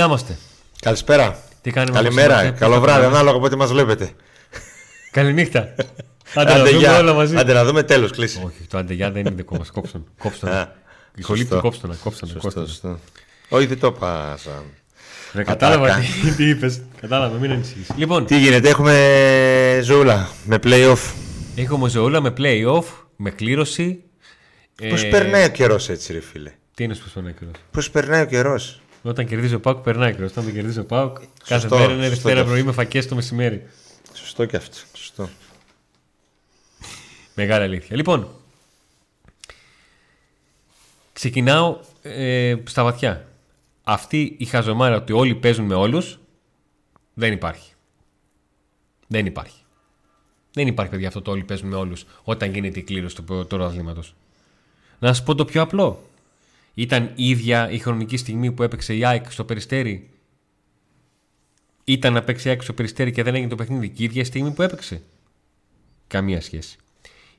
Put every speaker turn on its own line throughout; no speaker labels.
Να είμαστε.
Καλησπέρα.
Τι κάνουμε
Καλημέρα.
όπως είμαστε,
Καλό
πώς
βράδυ,
τα
ανάλογα πότε μας βλέπετε.
Καληνύχτα. Άντε να
Άντε,
δούμε
γεια.
όλα μαζί.
Άντε να δούμε τέλος, κλείσει.
Όχι, το άντε γεια δεν είναι δικό μας. Κόψτον. Κόψτον.
Α,
Η σχολή
σωστό.
του κόψτον. Κόψτον.
Σωστό,
κόψτον.
σωστό. Όχι, δεν το πάσα.
Ρε, κατάλαβα
Ατάκα.
τι, τι είπες. Κατάλαβα, μην ανησυχείς. Λοιπόν,
Τι γίνεται, έχουμε ζούλα με playoff.
έχουμε ζωούλα με play-off, με κλήρωση.
Πώς
Ε,
περνάει ο καιρός έτσι, ρε φίλε;
Τι είναι πώς περνάει ο καιρός;
Πώς περνάει ο καιρός;
Όταν κερδίζει ο Πάουκ, περνάει καιρό. Όταν δεν κερδίζει ο Πάουκ, κάθε
Σωστό,
μέρα είναι
σωστό
Δευτέρα
και
πρωί με φακές το μεσημέρι.
Σωστό και αυτό. Σωστό.
Μεγάλη αλήθεια. Λοιπόν, ξεκινάω ε, στα βαθιά. Αυτή η χαζομάρα ότι όλοι παίζουν με όλους δεν υπάρχει. Δεν υπάρχει. Δεν υπάρχει, παιδιά, αυτό το όλοι παίζουν με όλους όταν γίνεται η κλήρωση του του πρωταθλήματος. Να σας πω το πιο απλό. Ήταν η ίδια η χρονική στιγμή που έπαιξε η ΑΕΚ στο Περιστέρι; Ήταν να παίξει η ΑΕΚ στο Περιστέρι και δεν έγινε το παιχνίδι. Και η ίδια στιγμή που έπαιξε; Καμία σχέση.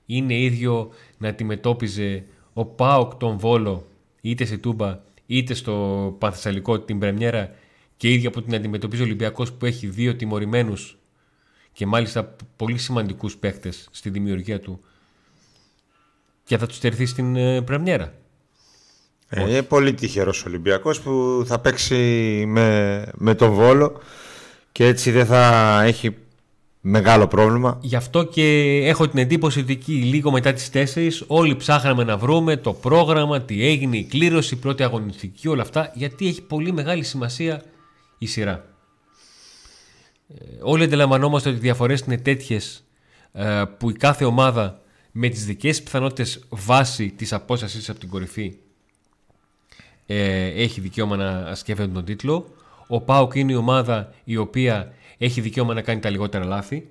Είναι ίδιο να αντιμετώπιζε ο Πάοκ τον Βόλο είτε σε Τούμπα είτε στο Πανθεσσαλικό την Πρεμιέρα και ίδια που την αντιμετωπίζει ο Ολυμπιακός που έχει δύο τιμωρημένους και μάλιστα πολύ σημαντικούς παίχτες στη δημιουργία του και θα τους τερθεί στην ε, Πρεμιέρα.
Ε, είναι πολύ τυχερός ο Ολυμπιακός που θα παίξει με, με τον Βόλο και έτσι δεν θα έχει μεγάλο πρόβλημα.
Γι' αυτό και έχω την εντύπωση ότι εκεί λίγο μετά τις 4 όλοι ψάχναμε να βρούμε το πρόγραμμα, τι έγινε, η κλήρωση, η πρώτη αγωνιστική, όλα αυτά, γιατί έχει πολύ μεγάλη σημασία η σειρά. Ε, όλοι αντιλαμβανόμαστε ότι οι διαφορές είναι τέτοιες ε, που η κάθε ομάδα με τις δικές πιθανότητες βάση της απόστασης από την κορυφή ε, έχει δικαίωμα να σκέφτεται τον τίτλο. Ο ΠΑΟΚ είναι η ομάδα η οποία έχει δικαίωμα να κάνει τα λιγότερα λάθη.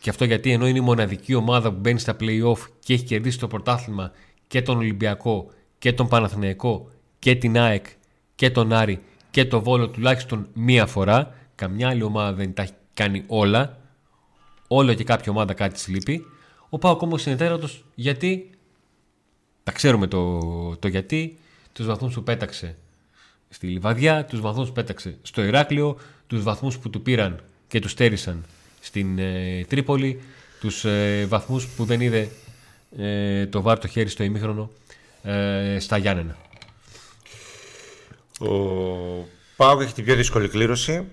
Και αυτό γιατί ενώ είναι η μοναδική ομάδα που μπαίνει στα play-off και έχει κερδίσει το πρωτάθλημα και τον Ολυμπιακό και τον Παναθηναϊκό και την ΑΕΚ και τον Άρη και το Βόλο τουλάχιστον μία φορά. Καμιά άλλη ομάδα δεν τα έχει κάνει όλα. Όλο και κάποια ομάδα κάτι της λείπει. Ο ΠΑΟΚ όμως είναι τέταρτος γιατί τα ξέρουμε το, το γιατί. Τους βαθμούς που πέταξε στη Λιβαδιά, τους βαθμούς που πέταξε στο Ηράκλειο, τους βαθμούς που του πήραν και τους στέρισαν στην ε, Τρίπολη, τους ε, βαθμούς που δεν είδε ε, το βάρ το χέρι στο ημίχρονο ε, στα Γιάννενα.
Ο Πάοκ έχει την πιο δύσκολη κλήρωση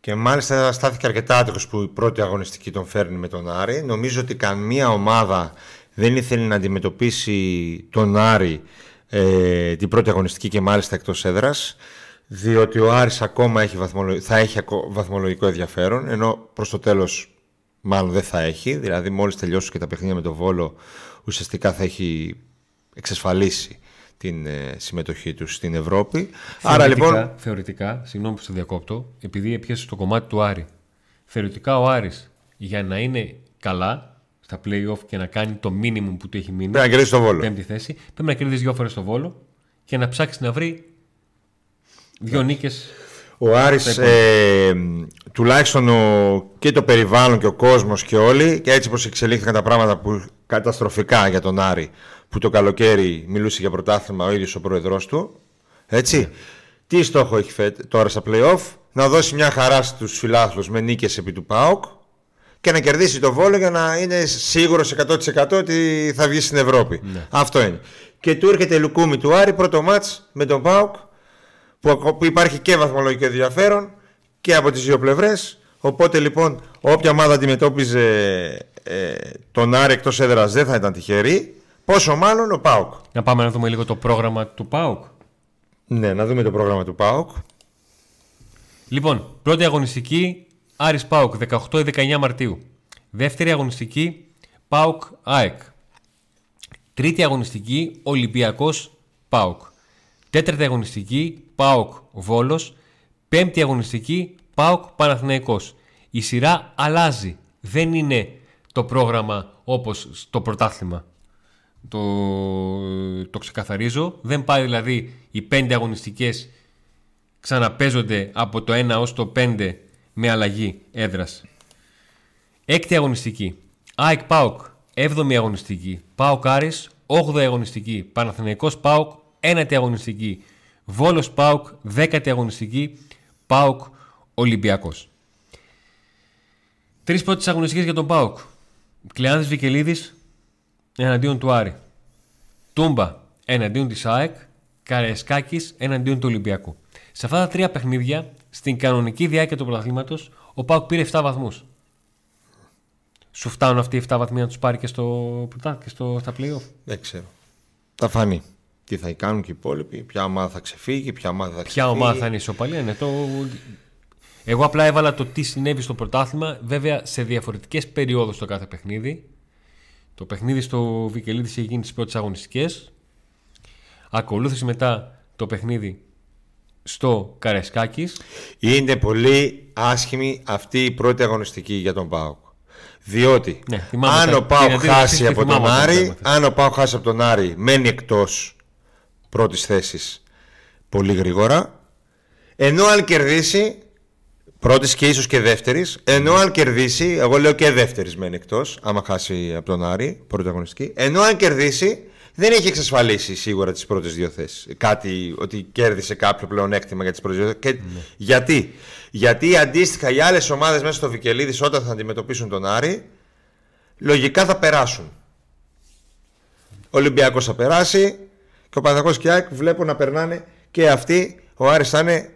και μάλιστα στάθηκε αρκετά άτυχος που η πρώτη αγωνιστική τον φέρνει με τον Άρη. Νομίζω ότι καμία ομάδα δεν ήθελε να αντιμετωπίσει τον Άρη ε, την πρώτη αγωνιστική και μάλιστα εκτός έδρας διότι ο Άρης ακόμα έχει βαθμολο... θα έχει ακο- βαθμολογικό ενδιαφέρον ενώ προς το τέλος μάλλον δεν θα έχει δηλαδή μόλις τελειώσουν και τα παιχνίδια με τον Βόλο ουσιαστικά θα έχει εξασφαλίσει την ε, συμμετοχή του στην Ευρώπη. Άρα
Θεωρητικά-
λοιπόν
Θεωρητικά, συγγνώμη που σε διακόπτω, επειδή έπιασε στο κομμάτι του Άρη. Θεωρητικά ο Άρης για να είναι καλά στα play-off και να κάνει το minimum που του έχει μείνει,
πρέπει να κερδίσει τον Βόλο.
πέμπτη θέση, πρέπει να κερδίσει δύο φορές το Βόλο και να ψάξει να βρει δύο νίκες
Ο Άρης ε, τουλάχιστον ο, και το περιβάλλον και ο κόσμος και όλοι και έτσι πως εξελίχθηκαν τα πράγματα που καταστροφικά για τον Άρη που το καλοκαίρι μιλούσε για πρωτάθλημα ο ίδιος ο πρόεδρος του έτσι. Τι στόχο έχει φέτ, τώρα στα play-off; Να δώσει μια χαρά στους φιλάθλους με νίκες επί του ΠΑΟΚ και να κερδίσει το Βόλο για να είναι σίγουρος 100% ότι θα βγει στην Ευρώπη. Αυτό είναι. Και του έρχεται λουκούμι του Άρη πρώτο μάτς με τον ΠΑΟΚ που, ακο- που υπάρχει και βαθμολογικό ενδιαφέρον και από τις δύο πλευρές. Οπότε λοιπόν όποια ομάδα αντιμετώπιζε ε, τον Άρη εκτός έδρας δεν θα ήταν τυχερή. Πόσο μάλλον ο ΠΑΟΚ.
Να πάμε να δούμε λίγο το πρόγραμμα του ΠΑΟΚ.
Ναι, να δούμε το πρόγραμμα του ΠΑΟΚ.
Λοιπόν, πρώτη αγωνιστική Άρης ΠΑΟΚ 18-19 Μαρτίου. Δεύτερη αγωνιστική ΠΑΟΚ ΑΕΚ. Τρίτη αγωνιστική Ολυμπιακός ΠΑΟΚ. Τέταρτη αγωνιστική ΠΑΟΚ Βόλος. Πέμπτη αγωνιστική ΠΑΟΚ Παναθηναϊκός. Η σειρά αλλάζει. Δεν είναι το πρόγραμμα όπως στο πρωτάθλημα. Το, το ξεκαθαρίζω. Δεν πάει δηλαδή οι πέντε αγωνιστικές ξαναπέζονται από το 1 ως το 5 με αλλαγή έδρας. Έκτη αγωνιστική. ΑΕΚ ΠΑΟΚ. 7η αγωνιστική. ΠΑΟΚ Άρης. 8η αγωνιστική. Παναθηναϊκός ΠΑΟΚ. 9η αγωνιστική. Βόλος ΠΑΟΚ, δέκατη αγωνιστική, ΠΑΟΚ Ολυμπιακός. Τρεις πρώτες αγωνιστικές για τον ΠΑΟΚ. Κλεάνδης Βικελίδης εναντίον του Άρη. Τούμπα εναντίον της ΑΕΚ. Καρεσκάκης εναντίον του Ολυμπιακού. Σε αυτά τα τρία παιχνίδια, στην κανονική διάρκεια του πρωταθλήματος, ο ΠΑΟΚ πήρε 7 βαθμούς. Σου φτάνουν αυτοί οι 7 βαθμοί να τους πάρει και, στο, και στο, στα playoff;
Δεν ξέρω. Θα φανεί. Τι θα κάνουν και οι υπόλοιποι, ποια ομάδα θα ξεφύγει, ποια ομάδα θα ξεφύγει.
Ποια ομάδα θα είναι ισοπαλία, ναι. Το... Εγώ απλά έβαλα το τι συνέβη στο πρωτάθλημα, βέβαια σε διαφορετικές περιόδους το κάθε παιχνίδι. Το παιχνίδι στο Βικελίδης είχε γίνει τις πρώτες αγωνιστικές. Ακολούθησε μετά το παιχνίδι στο Καρεσκάκη.
Είναι πολύ άσχημη αυτή η πρώτη αγωνιστική για τον Πάοκ. Διότι
Ναι,
αν
τα-
ο Πάοκ
την
χάσει
αντίδραση
από
θυμάμαι
τον
τα
Άρη,
πράγματα.
αν ο Πάοκ χάσει από τον Άρη, μένει εκτός πρώτης θέσης πολύ γρήγορα. Ενώ αν κερδίσει, πρώτης και ίσως και δεύτερης, ενώ αν κερδίσει, εγώ λέω και δεύτερης μένει εκτός, άμα χάσει από τον Άρη, πρώτη αγωνιστική, ενώ αν κερδίσει, δεν έχει εξασφαλίσει σίγουρα τις πρώτες δύο θέσεις. Κάτι, ότι κέρδισε κάποιο πλεονέκτημα για τις πρώτες δύο θέσεις. Και Γιατί; Γιατί αντίστοιχα οι άλλες ομάδες μέσα στο Βικελίδης όταν θα αντιμετωπίσουν τον Άρη, λογικά θα περάσουν. Ο Ολυμπιακός θα περάσει και ο Παναθηναϊκός και η ΑΕΚ βλέπω να περνάνε και αυτοί. Ο Άρης θα είναι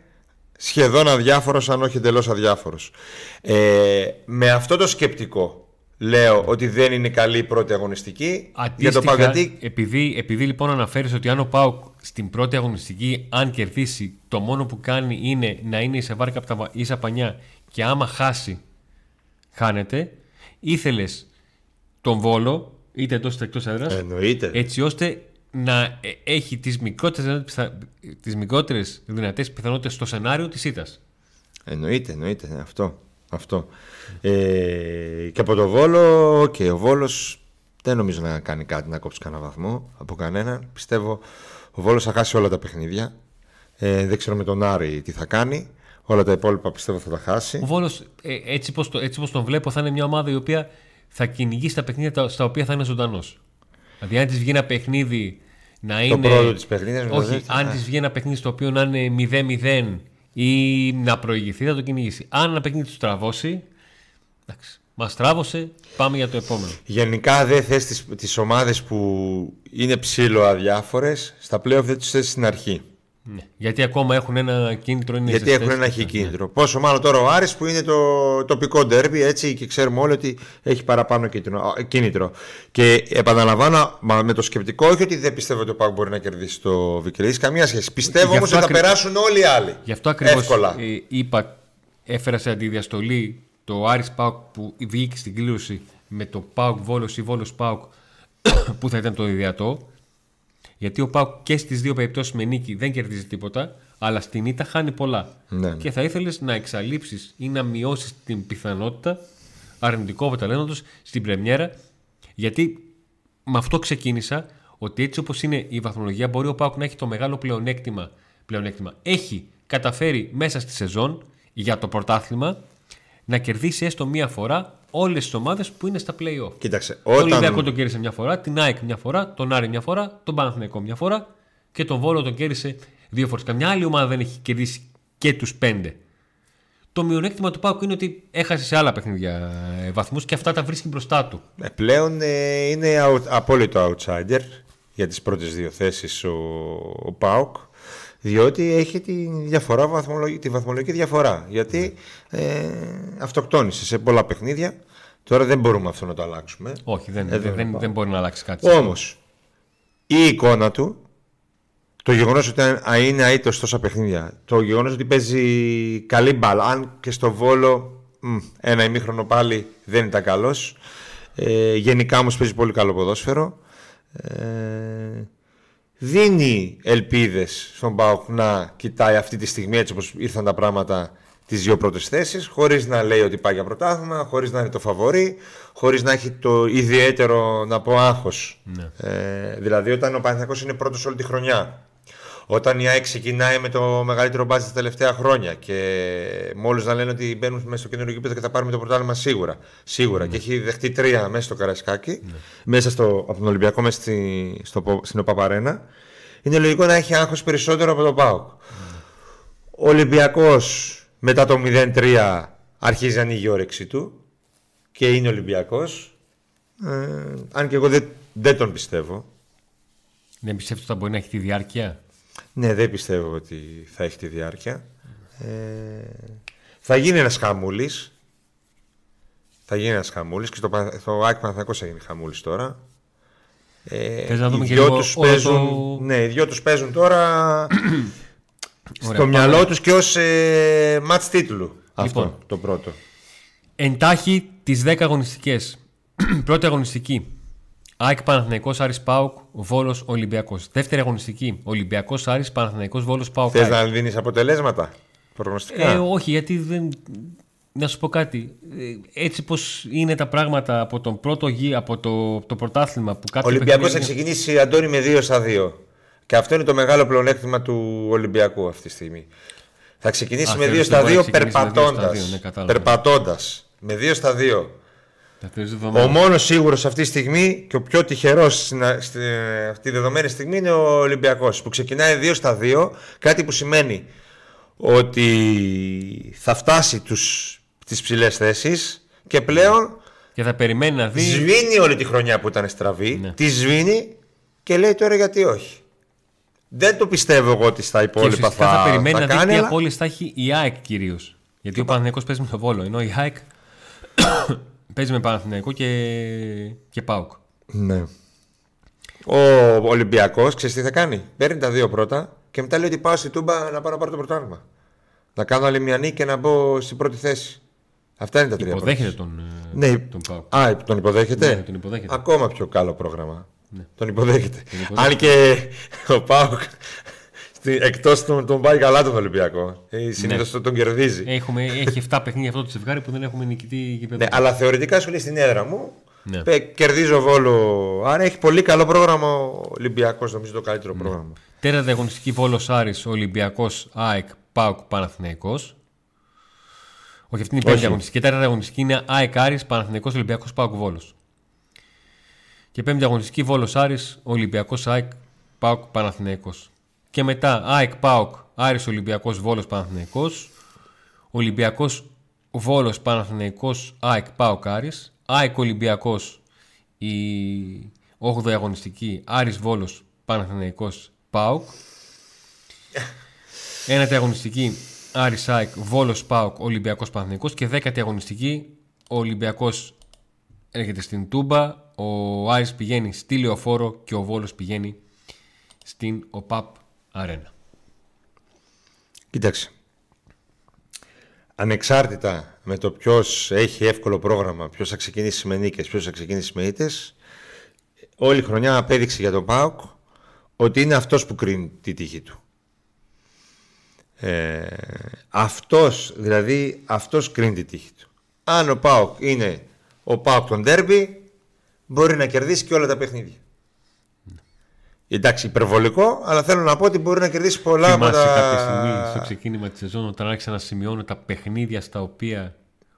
σχεδόν αδιάφορος αν όχι εντελώς αδιάφορος. Ε, με αυτό το σκεπτικό λέω ότι δεν είναι καλή η πρώτη αγωνιστική για το
Αντίστοιχα,
ΠΑΟΚ γιατί
επειδή, επειδή λοιπόν αναφέρεις ότι αν ο Πάουκ στην πρώτη αγωνιστική, αν κερδίσει, το μόνο που κάνει είναι να είναι σε βάρκα από τα βα- ίσα πανιά και άμα χάσει, χάνεται, ήθελες τον Βόλο, είτε εντός είτε εκτός έδρας,
εννοείται.
έτσι ώστε να ε, έχει τις μικρότερες, δυνατές πιθα- τις μικρότερες δυνατές πιθανότητες στο σενάριο της ήττας.
Εννοείται, εννοείται. ναι, Αυτό. Αυτό. Ε, και από το Βόλο, οκ, ο Βόλος δεν νομίζω να κάνει κάτι να κόψει κανένα βαθμό από κανέναν. Πιστεύω ο Βόλος θα χάσει όλα τα παιχνίδια. Ε, δεν ξέρω με τον Άρη τι θα κάνει. Όλα τα υπόλοιπα πιστεύω θα τα χάσει.
Ο Βόλος, ε, έτσι πως, το, έτσι πως τον βλέπω, θα είναι μια ομάδα η οποία θα κυνηγήσει τα παιχνίδια τα- στα οποία θα είναι ζωντανός. Δηλαδή, αν της βγει ένα παιχνίδι να
Το
είναι.
πρώτο της παιχνίδι.
Όχι, αν της βγει ένα παιχνίδι στο οποίο να είναι 0-0 ή να προηγηθεί, θα το κυνηγήσει. Αν ένα παιχνίδι του τραβώσει. Εντάξει, μας τράβωσε, πάμε για το επόμενο.
Γενικά δεν θες τις, τις ομάδες που είναι ψήλο αδιάφορες στα πλέον δεν τους θες στην αρχή.
Ναι. Γιατί ακόμα έχουν ένα κίνητρο. Είναι
Γιατί
ζεστές.
έχουν ένα χι κίνητρο. Πόσο μάλλον τώρα ο Άρης που είναι το τοπικό ντέρμπι έτσι και ξέρουμε όλοι ότι έχει παραπάνω κίνητρο. Α, κίνητρο. Και επαναλαμβάνω μα με το σκεπτικό όχι ότι δεν πιστεύω ότι ο Πάκ μπορεί να κερδίσει το Βικελίδης καμία σχέση. Πιστεύω
Γι'
όμως
αυτό
ότι θα
ακρι-
περάσουν όλοι οι άλλοι.
Γι' αυτό ακριβώς
Εύκολα.
είπα, έφερα σε αντιδιαστολή το Άρης Πάουκ που βγήκε στην κλήρωση με το Πάουκ Βόλος ή Βόλος Πάουκ που θα ήταν το ιδιατό. Γιατί ο Πάουκ και στις δύο περιπτώσεις με νίκη δεν κερδίζει τίποτα, αλλά στην ήττα χάνει πολλά.
Ναι.
Και θα ήθελες να εξαλείψεις ή να μειώσεις την πιθανότητα αρνητικού αποτελέσματος στην Πρεμιέρα. Γιατί με αυτό ξεκίνησα ότι έτσι όπως είναι η βαθμολογία, μπορεί ο Πάουκ να έχει το μεγάλο πλεονέκτημα. πλεονέκτημα. Έχει καταφέρει μέσα στη σεζόν για το πρωτάθλημα να κερδίσει έστω μία φορά όλες τις ομάδες που είναι στα play-off.
Κοίταξε,
Τον Ολυμπιακό
όταν,
τον κέρδισε μια φορά, την ΑΕΚ μια φορά, τον Άρη μια φορά, τον Παναθηναϊκό μια φορά και τον Βόλο τον κέρδισε δύο φορές. Καμιά άλλη ομάδα δεν έχει κερδίσει και τους πέντε. Το μειονέκτημα του Πάουκ είναι ότι έχασε σε άλλα παιχνίδια βαθμούς και αυτά τα βρίσκει μπροστά του.
ε, πλέον ε, είναι out- απόλυτο outsider για τις πρώτες δύο θέσεις ο, ο ΠΑΟΚ διότι έχει τη, διαφορά, βαθμολογική, τη βαθμολογική διαφορά. Γιατί ε, αυτοκτόνησε σε πολλά παιχνίδια. Τώρα δεν μπορούμε αυτό να το αλλάξουμε.
Όχι, δεν,
Ε,
δεν,
δεν
δεν, μπορεί να αλλάξει κάτι.
Όμως, η εικόνα του, το γεγονός ότι αν- είναι αίτος τόσα παιχνίδια, το γεγονός ότι παίζει καλή μπάλα, αν και στο Βόλο μ, ένα ημίχρονο πάλι δεν ήταν καλός, ε, γενικά όμως παίζει πολύ καλό ποδόσφαιρο, ε, δίνει ελπίδες στον ΠΑΟΚ να κοιτάει αυτή τη στιγμή έτσι όπως ήρθαν τα πράγματα τις δύο πρώτες θέσεις χωρίς να λέει ότι πάει για πρωτάθλημα, χωρίς να είναι το φαβορί χωρίς να έχει το ιδιαίτερο να πω άγχος
Ναι.
ε, δηλαδή όταν ο Παναθηναϊκός είναι πρώτος όλη τη χρονιά όταν η ΑΕΚ ξεκινάει με το μεγαλύτερο μπάτζ τα τελευταία χρόνια και μόλις να λένε ότι μπαίνουν μέσα στο καινούργιο γήπεδο και θα πάρουμε το πρωτάθλημα σίγουρα. Σίγουρα. Και έχει δεχτεί τρία μέσα στο Καρασκάκι, μέσα στο, από τον Ολυμπιακό μέσα στη, στο, Πο- στην ΟΠΑΠΑΡΕΝΑ. είναι λογικό να έχει άγχος περισσότερο από τον ΠΑΟΚ. Ο Ολυμπιακός μετά το 0-3 αρχίζει να ανοίγει η όρεξή του και είναι Ολυμπιακός. Ε, αν και εγώ δεν, δεν τον πιστεύω.
Δεν πιστεύω ότι θα μπορεί να έχει τη διάρκεια;
Ναι, δεν πιστεύω ότι θα έχει τη διάρκεια. Ε, θα γίνει ένας χαμούλης. Θα γίνει ένας χαμούλης και στο, στο Άκη Παναθηναϊκός θα γίνει χαμούλης τώρα.
Ε, να δούμε
οι
και
δυο
λίγο
τους
όλο
παίζουν,
το-
ναι, οι δυο τους παίζουν τώρα στο
Ωραία,
μυαλό
πάμε.
τους και ως ε, μάτς τίτλου. Αυτό
Λοιπόν.
το πρώτο.
Εντάχει τις 10 αγωνιστικές. Πρώτη αγωνιστική. ΑΕΚ Παναθηναϊκός Άρης Πάουκ Βόλος Ολυμπιακός. Δεύτερη αγωνιστική. Ολυμπιακός Άρης Παναθηναϊκός Βόλος Πάουκ.
Θες
ΑΕΚ.
να δίνεις αποτελέσματα, προγνωστικά;
Ε, όχι, γιατί δεν. Να σου πω κάτι. Ε, Έτσι πως είναι τα πράγματα από τον πρώτο γη, από το, το πρωτάθλημα που
Ο
κάποιο
Ολυμπιακός θα
παιχνίδι-
ξεκινήσει, Αντώνη, με 2 στα 2. Και αυτό είναι το μεγάλο πλεονέκτημα του Ολυμπιακού αυτή τη στιγμή. Θα ξεκινήσει
Α,
με 2
θεωρείς
στα
ότι μπορεί
2
να ξεκινήσει με δύο στα
περπατώντας.
δύο, ναι, κατάλαβα.
Περπατώντας. Με 2 στα 2.
Τα τρεις
Ο
εβδομάδες.
μόνος σίγουρος αυτή τη στιγμή και ο πιο τυχερός αυτή τη δεδομένη στιγμή είναι ο Ολυμπιακός που ξεκινάει 2 στα 2. Κάτι που σημαίνει ότι θα φτάσει τους, τις ψηλές θέσεις και πλέον
Και θα περιμένει να δει.
σβήνει όλη τη χρονιά που ήταν στραβή,
Ναι.
τη σβήνει και λέει τώρα γιατί όχι. Δεν το πιστεύω εγώ ότι στα
Και
υπόλοιπα
ουσιαστικά
θα,
θα, περιμένει
θα
να δει
κάνει.
τι
αλλά-
απόλυση θα έχει η ΑΕΚ κυρίως. Γιατί ο Παναθηναϊκός παίζει με το Βόλο. Ενώ η ΑΕΚ παίζει με Παναθηναϊκό και, και ΠΑΟΚ.
Ναι. Ο Ολυμπιακός, ξέρεις τι θα κάνει; Παίρνει τα δύο πρώτα και μετά λέει ότι πάω στη Τούμπα να πάω να πάρω το πρωτάθλημα. Να κάνω άλλη μια νίκη και να μπω στην πρώτη θέση. Αυτά είναι τα τρία.
Υποδέχεται
πρώτα.
τον, ε,
Ναι.
τον ΠΑΟΚ.
Α, τον υποδέχεται;
Ναι, τον υποδέχεται.
Ακόμα πιο καλό πρόγραμμα.
Ναι.
Τον υποδέχεται.
υποδέχεται.
Αν και ο Πάουκ εκτός τον, τον πάει καλά τον Ολυμπιακό. Ε, Συνήθως τον, τον κερδίζει.
Έχουμε, έχει 7 παιχνίδια αυτό το ζευγάρι που δεν έχουμε νικητή γηπεδό.
Ναι, αλλά θεωρητικά σου λέει στην έδρα μου.
Ναι.
πε- Κερδίζω βόλο. Άρα έχει πολύ καλό πρόγραμμα ο Ολυμπιακός. Νομίζω το καλύτερο
Ναι.
πρόγραμμα.
Τέταρτη αγωνιστική Βόλος Άρης, Ολυμπιακός ΑΕΚ, ΠΑΟΚ, Παναθηναϊκός. Όχι, αυτή είναι η πέμπτη
Όχι.
αγωνιστική. Και τέταρτη αγωνιστική είναι ΑΕΚ Άρης, Παναθηναϊκός, Ολυμπιακός, ΠΑΟΚ, Βόλος. Και πέμπτη αγωνιστική Βόλος Άρης, Ολυμπιακός ΑΕΚ, ΠΑΟΚ, Παναθηναϊκός. Και μετά ΑΕΚ, ΠΑΟΚ, Άρης, Ολυμπιακός, Βόλος, Παναθηναϊκός. Ολυμπιακός, Βόλος, Παναθηναϊκός, ΑΕΚ, ΠΑΟΚ, Άρης. ΑΕΚ, Ολυμπιακός, η 8η αγωνιστική, Άρης, Βόλος, Παναθηναϊκός, ΠΑΟΚ. Ένατη αγωνιστική Άρης ΑΕΚ, Βόλος ΠΑΟΚ, Ολυμπιακός Παναθηναϊκός και δέκατη αγωνιστική ο Ολυμπιακός έρχεται στην Τούμπα, ο Άρης πηγαίνει στη Λεωφόρο και ο Βόλος πηγαίνει στην ΟΠΑΠ Αρένα.
Κοίταξε. Ανεξάρτητα με το ποιος έχει εύκολο πρόγραμμα, ποιος θα ξεκινήσει με νίκες, ποιος θα ξεκινήσει με ήττες, όλη η χρονιά απέδειξε για τον Πάουκ ότι είναι αυτός που κρίνει τη τύχη του. Ε, αυτός, δηλαδή αυτός κρίνει τη τύχη του. Αν ο Πάουκ είναι ο Πάουκ των Ντέρμπι, μπορεί να κερδίσει και όλα τα παιχνίδια. Εντάξει, υπερβολικό, αλλά θέλω να πω ότι μπορεί να κερδίσει πολλά από
Θυμάσαι
τα...
κάποια στιγμή στο ξεκίνημα της σεζόν όταν άρχισα να σημειώνω τα παιχνίδια στα οποία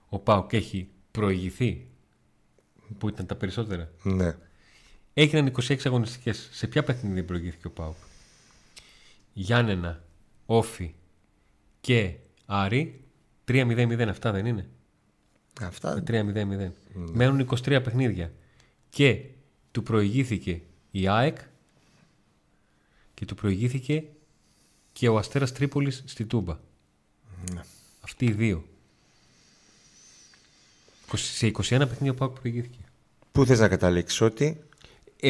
ο ΠΑΟΚ έχει προηγηθεί; Που ήταν τα περισσότερα.
Ναι.
Έγιναν 26 αγωνιστικές. Σε ποια παιχνίδια προηγήθηκε ο ΠΑΟΚ. Γιάννενα, Όφη και Άρη 3-0-0 αυτά δεν είναι;
Αυτά.
3-0-0. Μένουν 23 παιχνίδια. Και του προηγήθηκε η ΑΕΚ και του προηγήθηκε και ο Αστέρας Τρίπολης στη Τούμπα. Αυτοί οι δύο. 20 Σε 21 παιχνίδια ο ΠΑΟΚ προηγήθηκε.
Πού θες να καταλήξεις ότι;
Ε,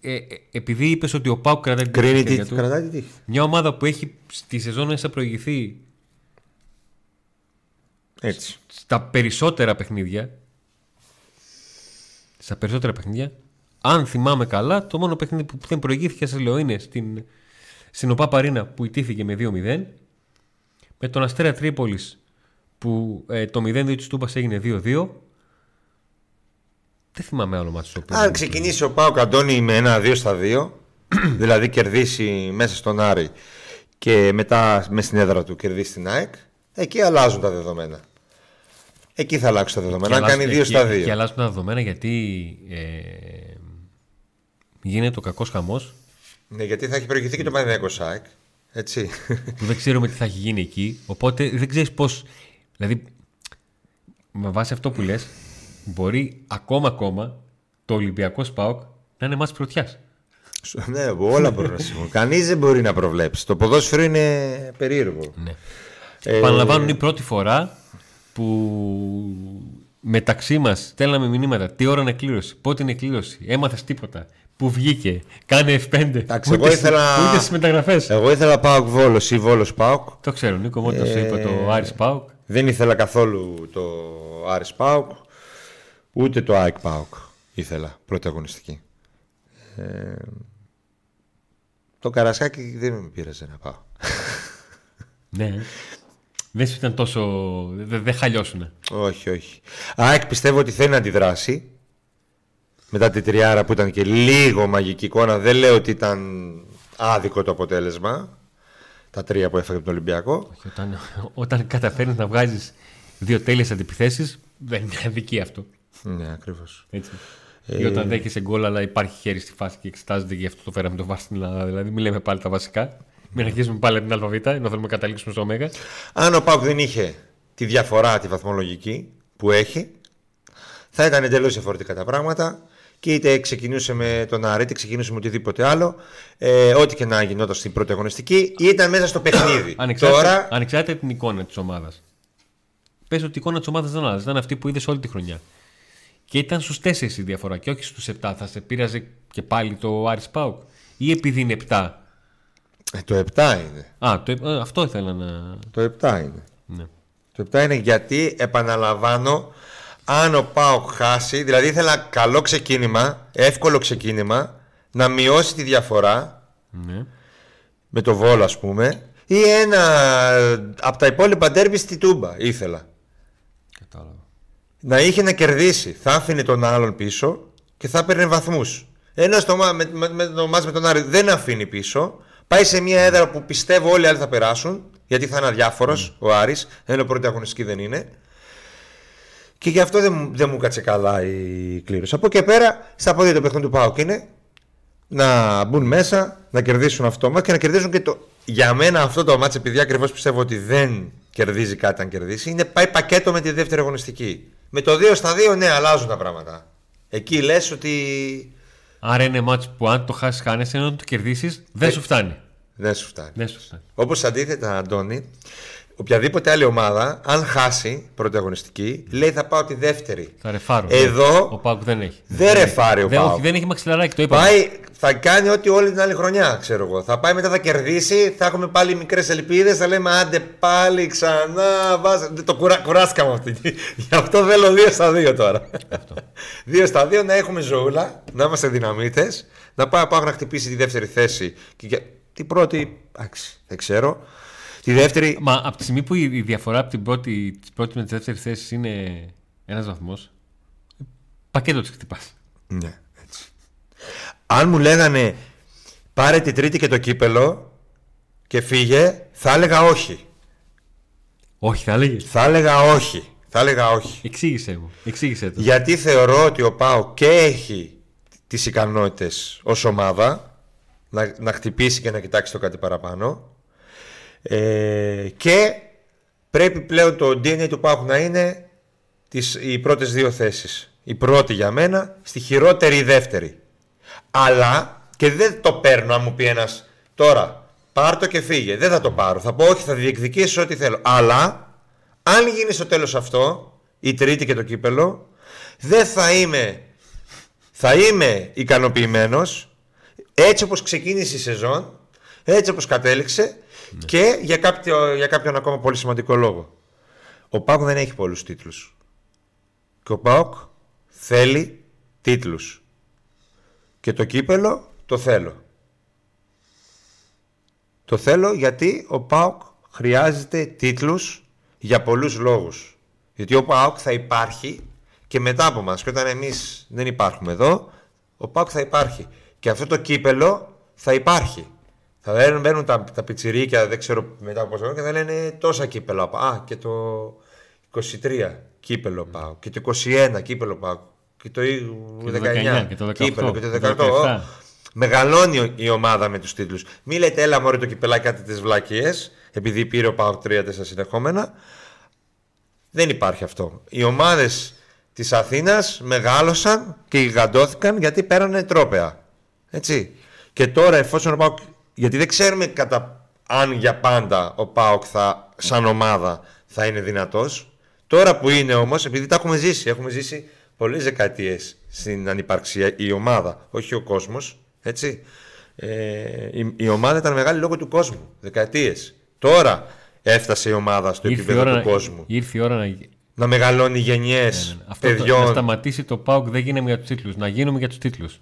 ε, ε, επειδή είπες ότι ο Πάουκ κρατάει την
κρίνει
τύχη
τι
του,
κρατάει τη τύχη.
μια ομάδα που έχει στη σεζόν μέσα προηγηθεί
Έτσι.
στα περισσότερα παιχνίδια. Στα περισσότερα παιχνίδια. Αν θυμάμαι καλά, το μόνο παιχνίδι που δεν προηγήθηκε, σα λέω, είναι στην, στην ΟΠΑ Παρίνα που ιτήθηκε με 2-0. Με τον Αστέρα Τρίπολης που ε, το 0-2 της Τούμπας έγινε 2-2. Δεν θυμάμαι άλλο μάτι στο οποίο.
Αν ξεκινήσει ο Πάο Καντώνη με ένα 2 στα 2, δηλαδή κερδίσει μέσα στον Άρη και μετά με στην έδρα του κερδίσει την ΑΕΚ, εκεί αλλάζουν τα δεδομένα. Εκεί θα αλλάξουν τα δεδομένα. Αν κάνει 2 στα 2.
Και αλλάζουν τα δεδομένα γιατί ε, γίνεται ο κακός χαμός
Ναι, γιατί θα έχει προηγηθεί και το Παναδιακό ΣΑΕΚ. Έτσι.
που δεν ξέρουμε τι θα έχει γίνει εκεί. Οπότε δεν ξέρεις πώς. Δηλαδή, με βάση αυτό που λες, μπορεί ακόμα ακόμα το Ολυμπιακό Σπάοκ να είναι μάτς πρωτιάς.
Ναι, όλα μπορούν να συμβούν. Κανείς δεν μπορεί να προβλέψει. Το ποδόσφαιρο είναι περίεργο.
Ναι. Ε... Παναλαμβάνουν η πρώτη φορά που μεταξύ μας στέλναμε μηνύματα. Τι ώρα είναι κλήρωση, πότε είναι κλήρωση, έμαθες τίποτα. Που βγήκε, κάνε F5.
Εντάξει, εγώ ήθελα.
Ούτε στις μεταγραφές.
Εγώ ήθελα Πάοκ Βόλος ή Βόλος Πάοκ.
Το ξέρω, Νίκο, μόνο το είπε το Άρης Πάοκ.
Δεν ήθελα καθόλου το Άρης Πάοκ, ούτε το ΑΕΚ Πάοκ ήθελα πρωταγωνιστική. Ε, το καρασκάκι δεν με πήραζε να πάω.
ναι. Δεν σου ήταν τόσο. Δεν δε χαλιώσουν.
Όχι, όχι. ΑΕΚ πιστεύω ότι θέλει να αντιδράσει. Μετά τη τριάρα που ήταν και λίγο μαγική εικόνα. Δεν λέω ότι ήταν άδικο το αποτέλεσμα. Τα τρία που έφαγε από τον Ολυμπιακό.
Όχι, όταν, όταν καταφέρει να βγάζεις δύο τέλειες αντιπιθέσεις, δεν είναι αδική αυτό.
Ναι, ακριβώς.
Έτσι. Ε... Ή όταν δέχεσαι γκολ, αλλά υπάρχει χέρι στη φάση και εξετάζεται γι' αυτό το φέραμε το βάρ στην Ελλάδα. Δηλαδή, μην λέμε πάλι τα βασικά. Μην αρχίσουμε πάλι από την ΑΒ, ενώ θέλουμε να καταλήξουμε στο ΩΜΕΓΑ.
Αν ο Πάουκ δεν είχε τη διαφορά, τη βαθμολογική που έχει, θα ήταν εντελώς διαφορετικά τα πράγματα. Και είτε ξεκινούσε με τον Άρη, είτε ξεκινούσε με οτιδήποτε άλλο, ε, ό,τι και να γινόταν στην πρώτη αγωνιστική, ήταν μέσα στο παιχνίδι.
ανεξάρτητα, Τώρα... ανεξάρτητα την εικόνα της ομάδας. Πες ότι η εικόνα της ομάδας δεν άλλαζε. Ήταν αυτή που είδες όλη τη χρονιά. Και ήταν στους 4 η διαφορά και όχι στους 7. Θα σε πείραζε και πάλι το Άρης Πάουκ. Ή επειδή είναι 7.
Ε, το 7 είναι.
Α, το, ε, αυτό ήθελα να.
Το 7 είναι. Ναι. Το 7 είναι γιατί, επαναλαμβάνω, αν ο Πάουκ χάσει, δηλαδή ήθελα καλό ξεκίνημα, εύκολο ξεκίνημα, να μειώσει τη διαφορά ναι. με το Βόλο, ας πούμε, ή ένα από τα υπόλοιπα ντέρμπι στη Τούμπα ήθελα να είχε να κερδίσει. Θα άφηνε τον άλλον πίσω και θα παίρνει βαθμούς. Ενώ στο, με, με, με, το μάτς με τον Άρη δεν αφήνει πίσω. Πάει σε μια έδρα που πιστεύω όλοι οι άλλοι θα περάσουν. Γιατί θα είναι αδιάφορος mm. ο Άρης. Ενώ πρώτη αγωνιστική δεν είναι. Και γι' αυτό δεν, δεν μου κάτσε καλά η κλήρωση. Από εκεί πέρα, στα πόδια του παιχνίδι του Πάουκ είναι να μπουν μέσα, να κερδίσουν αυτό μα και να κερδίσουν και το. Για μένα αυτό το μάτς, επειδή ακριβώς πιστεύω ότι δεν κερδίζει κάτι αν κερδίσει, είναι πάει πακέτο με τη δεύτερη αγωνιστική. Με το 2 στα 2, ναι, αλλάζουν τα πράγματα. Εκεί λες ότι.
Άρα είναι μάτσο που αν το χάσεις, χάνεσαι, ενώ το κερδίσεις, δεν ε, σου φτάνει.
Δεν σου φτάνει.
Δεν σου φτάνει.
Όπως αντίθετα, Αντώνη, οποιαδήποτε άλλη ομάδα, αν χάσει πρωταγωνιστική, λέει θα πάω τη δεύτερη.
Θα ρεφάρω.
Εδώ.
Ο Πάουκ δεν έχει.
Δεν ρεφάρει ο
Πάουκ. Δεν έχει μαξιλαράκι, το είπα.
Πάει, θα κάνει ό,τι όλη την άλλη χρονιά, ξέρω εγώ. Θα πάει μετά, θα κερδίσει, θα έχουμε πάλι μικρές ελπίδες, θα λέμε άντε πάλι ξανά. Βάζε. Το κουρα... κουράστηκα με αυτή. Γι' αυτό θέλω 2 στα 2 τώρα. 2 στα 2 να έχουμε ζωούλα, να είμαστε δυναμίτες, να πάει πάω να χτυπήσει τη δεύτερη θέση. Και την πρώτη, εντάξει, δεν ξέρω. Τη δεύτερη.
Μα από τη στιγμή που η διαφορά από την πρώτη, της πρώτης με τη δεύτερη θέση είναι ένας βαθμός, πακέτο της χτυπάς.
Ναι, έτσι. Αν μου λέγανε πάρε τη τρίτη και το κύπελο και φύγε, θα έλεγα όχι.
Όχι, θα έλεγες.
Θα έλεγα όχι. Θα έλεγα όχι.
Εξήγησε μου. Εξήγησε το.
Γιατί θεωρώ ότι ο Πάο και έχει τις ικανότητες ως ομάδα να, να χτυπήσει και να κοιτάξει το κάτι παραπάνω ε, και πρέπει πλέον το DNA του Πάου να είναι τις, οι πρώτες δύο θέσεις. Η πρώτη για μένα, στη χειρότερη η δεύτερη. Αλλά, και δεν το παίρνω αν μου πει ένας τώρα, πάρ το και φύγε. Δεν θα το πάρω. Θα πω όχι, θα διεκδικήσω ό,τι θέλω. Αλλά, αν γίνει στο τέλος αυτό, η τρίτη και το κύπελο, δεν θα είμαι, θα είμαι ικανοποιημένος έτσι όπως ξεκίνησε η σεζόν, έτσι όπως κατέληξε ναι. Και για, κάποιο, για κάποιον ακόμα πολύ σημαντικό λόγο. Ο Πάουκ δεν έχει πολλούς τίτλους. Και ο Πάουκ θέλει τίτλους. Και το κύπελο το θέλω. Το θέλω γιατί ο Πάουκ χρειάζεται τίτλους για πολλούς λόγους. Γιατί ο Πάουκ θα υπάρχει και μετά από μας. Και όταν εμείς δεν υπάρχουμε εδώ, ο Πάουκ θα υπάρχει. Και αυτό το κύπελο θα υπάρχει. Θα μπαίνουν τα, τα πιτσιρίκια, δεν ξέρω μετά από πόσο και θα λένε τόσα κύπελα. Α, και το 23 κύπελο πάω. Και το 21 κύπελο πάω. Και το 19
και το 18,
κύπελο. Και το 18. μεγαλώνει η ομάδα με τους τίτλους. Μη λέτε έλα μωρέ το κυπελάκι κάτι τις βλακίες, επειδή πήρε ο Πάοκ 3-4 συνεχόμενα. Δεν υπάρχει αυτό. Οι ομάδες της Αθήνας μεγάλωσαν και γιγαντώθηκαν γιατί πέρανε τρόπεα. Έτσι. Και τώρα εφόσον ο Πάοκ, γιατί δεν ξέρουμε κατά αν για πάντα ο Πάοκ θα, σαν ομάδα θα είναι δυνατός. Τώρα που είναι όμως, επειδή τα έχουμε ζήσει, έχουμε ζήσει πολλές δεκαετίες στην ανυπαρξία η ομάδα, όχι ο κόσμος, έτσι. Ε, η, η, ομάδα ήταν μεγάλη λόγω του κόσμου, δεκαετίες. Τώρα έφτασε η ομάδα στο ήρθε επίπεδο του κόσμου.
Ήρθε η ώρα να,
να μεγαλώνει γενιές ναι, ναι, ναι. παιδιών.
να σταματήσει το ΠΑΟΚ δεν γίνουμε για τους τίτλους. Να γίνουμε για τους τίτλους.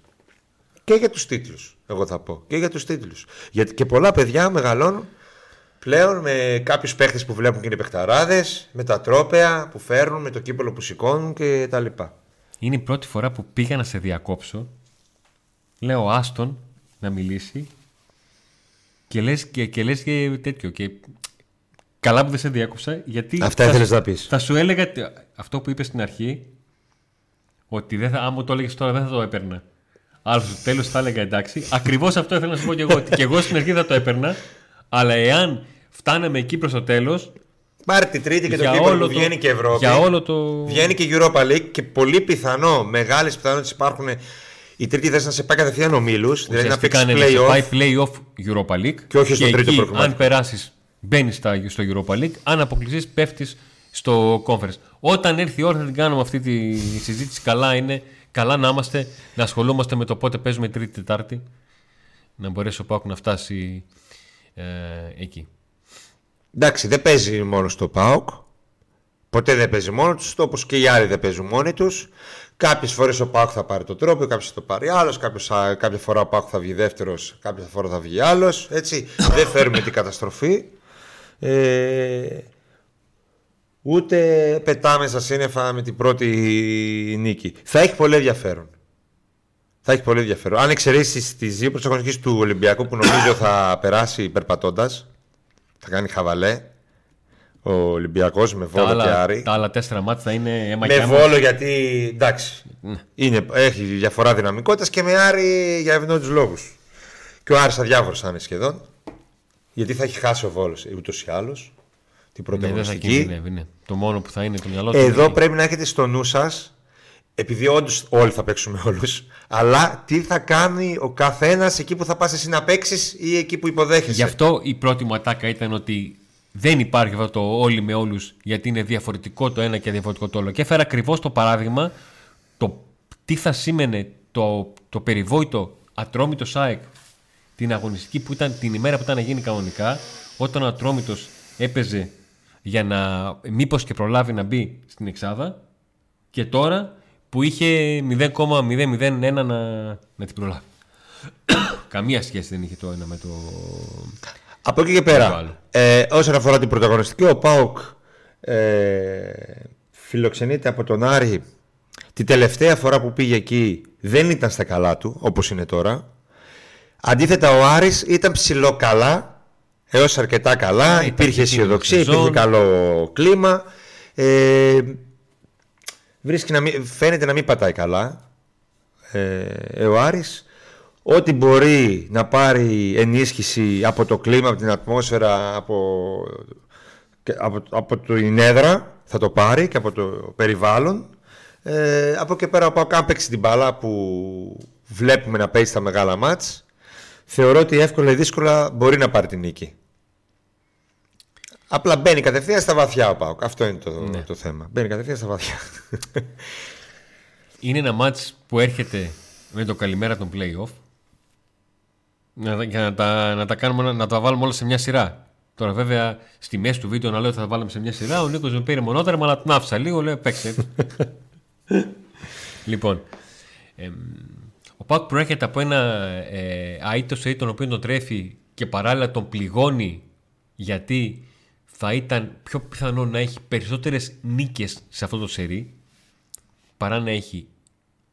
Και για τους τίτλους, εγώ θα πω. Και για τους τίτλους. Γιατί και πολλά παιδιά μεγαλώνουν πλέον με κάποιους παίχτες που βλέπουν και είναι παιχταράδες, με τα τρόπεα που φέρνουν, με το κύπελο που σηκώνουν κτλ.
Είναι η πρώτη φορά που πήγα να σε διακόψω. Λέω Άστον να μιλήσει και λες και, και, λες και τέτοιο. Και καλά που δεν σε διάκοψα γιατί.
Αυτά ήθελες να πεις.
Θα σου έλεγα αυτό που είπες στην αρχή. Ότι δεν θα, άμα το έλεγες τώρα δεν θα το έπαιρνα. Αλλά στο τέλος θα έλεγα εντάξει. Ακριβώς αυτό ήθελα να σου πω και εγώ. Ότι και εγώ στην αρχή θα το έπαιρνα. Αλλά εάν φτάναμε εκεί προς το τέλος.
Πάρε τη τρίτη και το κύπελο που βγαίνει και Ευρώπη.
Για όλο το...
Βγαίνει και Europa League και πολύ πιθανό, μεγάλες πιθανότητες υπάρχουν η τρίτη θέση να σε πάει κατευθείαν ομίλου. Δηλαδή να παίξεις play-off.
πάει play-off Europa League.
Και όχι στο
και
τρίτο
εκεί, Αν περάσεις, μπαίνεις στο Europa League. Αν αποκλειστείς, πέφτεις στο conference. Όταν έρθει η ώρα να την κάνουμε αυτή τη συζήτηση, καλά είναι. Καλά να είμαστε, να ασχολούμαστε με το πότε παίζουμε Τρίτη-Τετάρτη. Να μπορέσει ο Πάουκ να φτάσει ε, εκεί.
Εντάξει, δεν παίζει μόνος στο ΠΑΟΚ. Ποτέ δεν παίζει μόνος τους, όπως και οι άλλοι δεν παίζουν μόνοι τους. Κάποιες φορές ο Πάοκ θα πάρει το τρόπο, κάποιες θα το πάρει άλλος. Κάποια φορά ο Πάοκ θα βγει δεύτερος, κάποια φορά θα βγει άλλος. Έτσι. δεν φέρουμε την καταστροφή. Ε, ούτε πετάμε στα σύννεφα με την πρώτη νίκη. Θα έχει πολύ ενδιαφέρον. Θα έχει πολύ ενδιαφέρον. Αν εξαιρέσεις τις δύο πρωταγωνιστικέ του Ολυμπιακού που νομίζω θα περάσει περπατώντας, θα κάνει χαβαλέ. Ο Ολυμπιακός με Βόλο και Άρη.
Τα άλλα τέσσερα μάτια θα είναι αίμα
Με Βόλο γιατί εντάξει. Ναι. Είναι, έχει διαφορά δυναμικότητας και με Άρη για ευνόητους λόγους. Και ο Άρης αδιάφορος θα είναι σχεδόν. Γιατί θα έχει χάσει ο Βόλος ούτως ή άλλως. Την πρώτη ναι,
ναι. Το μόνο που θα είναι το μυαλό
του. Εδώ πρέπει να έχετε στο νου σας, επειδή όντως όλοι θα παίξουμε όλους, αλλά τι θα κάνει ο καθένας εκεί που θα πας εσύ να παίξεις ή εκεί που υποδέχεσαι;
Γι' αυτό η πρώτη μου ατάκα ήταν ότι δεν υπάρχει αυτό το όλοι με όλους, γιατί είναι διαφορετικό το ένα και διαφορετικό το άλλο. Και έφερα ακριβώς το παράδειγμα το τι θα σήμαινε το, το περιβόητο ατρόμητος ΣΑΕΚ την αγωνιστική που ήταν την ημέρα που ήταν να γίνει κανονικά, όταν ο ατρόμητος έπαιζε για να μήπως και προλάβει να μπει στην Εξάδα και τώρα που είχε 0,001 να, να την προλάβει. Καμία σχέση δεν είχε το ένα με το,
από εκεί και πέρα, ε, όσον αφορά την πρωταγωνιστική, ο Πάοκ ε, φιλοξενείται από τον Άρη. Τη τελευταία φορά που πήγε εκεί δεν ήταν στα καλά του, όπως είναι τώρα. Αντίθετα ο Άρης ήταν ψηλό καλά, έως αρκετά καλά, υπήρχε αισιοδοξία, υπήρχε καλό κλίμα. Ε, βρίσκει να μην, φαίνεται να μην πατάει καλά ε, ο Άρης ό,τι μπορεί να πάρει ενίσχυση από το κλίμα, από την ατμόσφαιρα, από, από, από την έδρα θα το πάρει και από το περιβάλλον. Ε, από εκεί πέρα από αν παίξει την μπάλα που βλέπουμε να παίζει στα μεγάλα μάτς θεωρώ ότι εύκολα ή δύσκολα μπορεί να πάρει την νίκη. Απλά μπαίνει κατευθείαν στα βαθιά ο Πάοκ. Αυτό είναι το, ναι. το θέμα. Μπαίνει κατευθείαν στα βαθιά.
Είναι ένα μάτς που έρχεται με το καλημέρα των play-off για να τα, να τα, κάνουμε, να τα βάλουμε όλα σε μια σειρά. Τώρα, βέβαια, στη μέση του βίντεο να λέω ότι θα τα βάλουμε σε μια σειρά. Ο Νίκος με πήρε μονότερμα, αλλά την άφησα λίγο. Λέω παίξε. λοιπόν, ε, ο Πάκ προέρχεται από ένα ε, αίτος τον οποίο τον τρέφει και παράλληλα τον πληγώνει γιατί θα ήταν πιο πιθανό να έχει περισσότερες νίκες σε αυτό το σερί παρά να έχει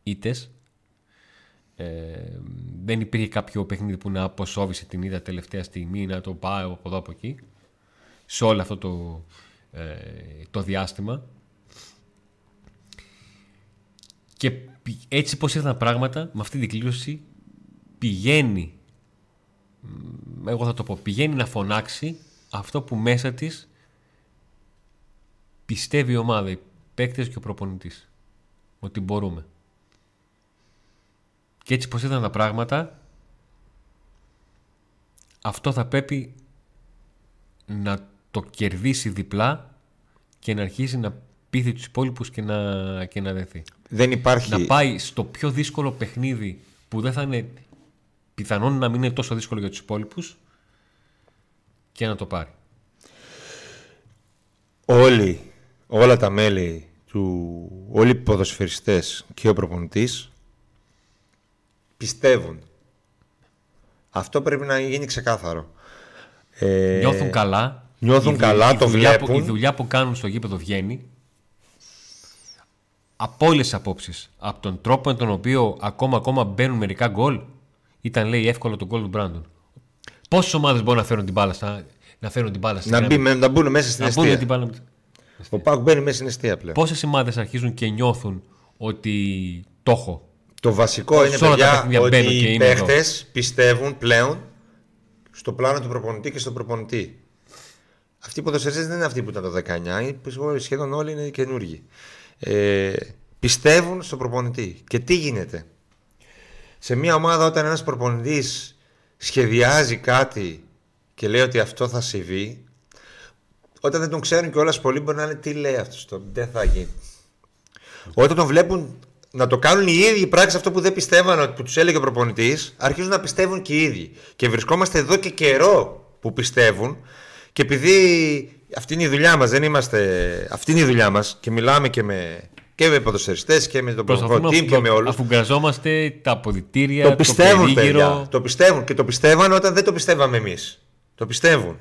ήτες ε, δεν υπήρχε κάποιο παιχνίδι που να αποσόβησε την είδα τελευταία στιγμή να το πάει από εδώ από εκεί σε όλο αυτό το, ε, το διάστημα. Και έτσι πως ήρθαν τα πράγματα με αυτή την κλήρωση πηγαίνει, εγώ θα το πω, πηγαίνει να φωνάξει αυτό που μέσα της πιστεύει η ομάδα, οι παίκτες και ο προπονητής. Ότι μπορούμε. Και έτσι πως ήταν τα πράγματα, αυτό θα πρέπει να το κερδίσει διπλά και να αρχίσει να πείθει τους υπόλοιπους και να, και να δεθεί.
Δεν υπάρχει...
Να πάει στο πιο δύσκολο παιχνίδι που δεν θα είναι πιθανόν να μην είναι τόσο δύσκολο για τους υπόλοιπους και να το πάρει.
Όλοι, όλα τα μέλη του, όλοι οι ποδοσφαιριστές και ο προπονητής πιστεύουν. Αυτό πρέπει να γίνει ξεκάθαρο.
Ε, νιώθουν καλά.
Νιώθουν καλά, το βλέπουν.
Που, η δουλειά που κάνουν στο γήπεδο βγαίνει. Από όλες τις απόψεις. Από τον τρόπο με τον οποίο ακόμα, ακόμα μπαίνουν μερικά γκολ, ήταν λέει εύκολο το γκολ του Μπράντον. Πόσες ομάδες μπορούν να φέρουν την μπάλα στα, να φέρουν την μπάλα
να, μπει, να μπουν μέσα στην αιστεία. Την μπάλα... Ο Πάκ μπαίνει μέσα στην αιστεία πλέον.
Πόσες ομάδες αρχίζουν και νιώθουν ότι το έχω;
Το βασικό είναι παιδιά, ότι οι παίχτες πιστεύουν πλέον στο πλάνο του προπονητή και στον προπονητή. Αυτοί οι ποδοσφαιριστές δεν είναι αυτοί που ήταν το 19, σχεδόν όλοι είναι καινούργοι. Ε, πιστεύουν στον προπονητή. Και τι γίνεται; Σε μια ομάδα όταν ένας προπονητής σχεδιάζει κάτι και λέει ότι αυτό θα συμβεί, όταν δεν τον ξέρουν και όλα πολύ μπορεί να είναι τι λέει αυτός, δεν θα γίνει. Όταν τον βλέπουν να το κάνουν οι ίδιοι πράξη αυτό που δεν πιστεύαν που τους έλεγε ο προπονητής, αρχίζουν να πιστεύουν και οι ίδιοι. Και βρισκόμαστε εδώ και καιρό που πιστεύουν. Και επειδή αυτή είναι η δουλειά μας, δεν είμαστε. Αυτή είναι η δουλειά μας και μιλάμε και με, και με ποδοσφαιριστές και με τον προπονητή και με όλους.
Αφού γκαζόμαστε τα αποδητήρια,
το πιστεύουν, το παιδιά, Το πιστεύουν και το πιστεύαν όταν δεν το πιστεύαμε εμείς. Το πιστεύουν.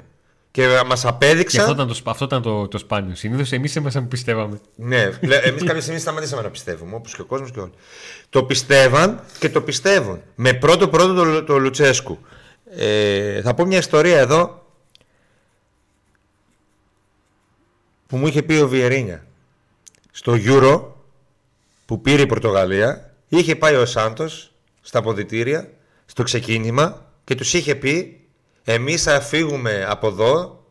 Και μας απέδειξαν.
Και αυτό ήταν το, αυτό ήταν το, το σπάνιο. Συνήθως εμείς ήμασταν που πιστεύαμε.
Ναι, εμείς κάποια στιγμή σταματήσαμε να πιστεύουμε, όπως και ο κόσμος και όλοι. Το πιστεύαν και το πιστεύουν. Με πρώτο πρώτο το, το Λουτσέσκου. Ε, θα πω μια ιστορία εδώ που μου είχε πει ο Βιερίνια. Στο Euro που πήρε η Πορτογαλία είχε πάει ο Σάντος στα ποδητήρια στο ξεκίνημα και τους είχε πει εμείς θα φύγουμε από εδώ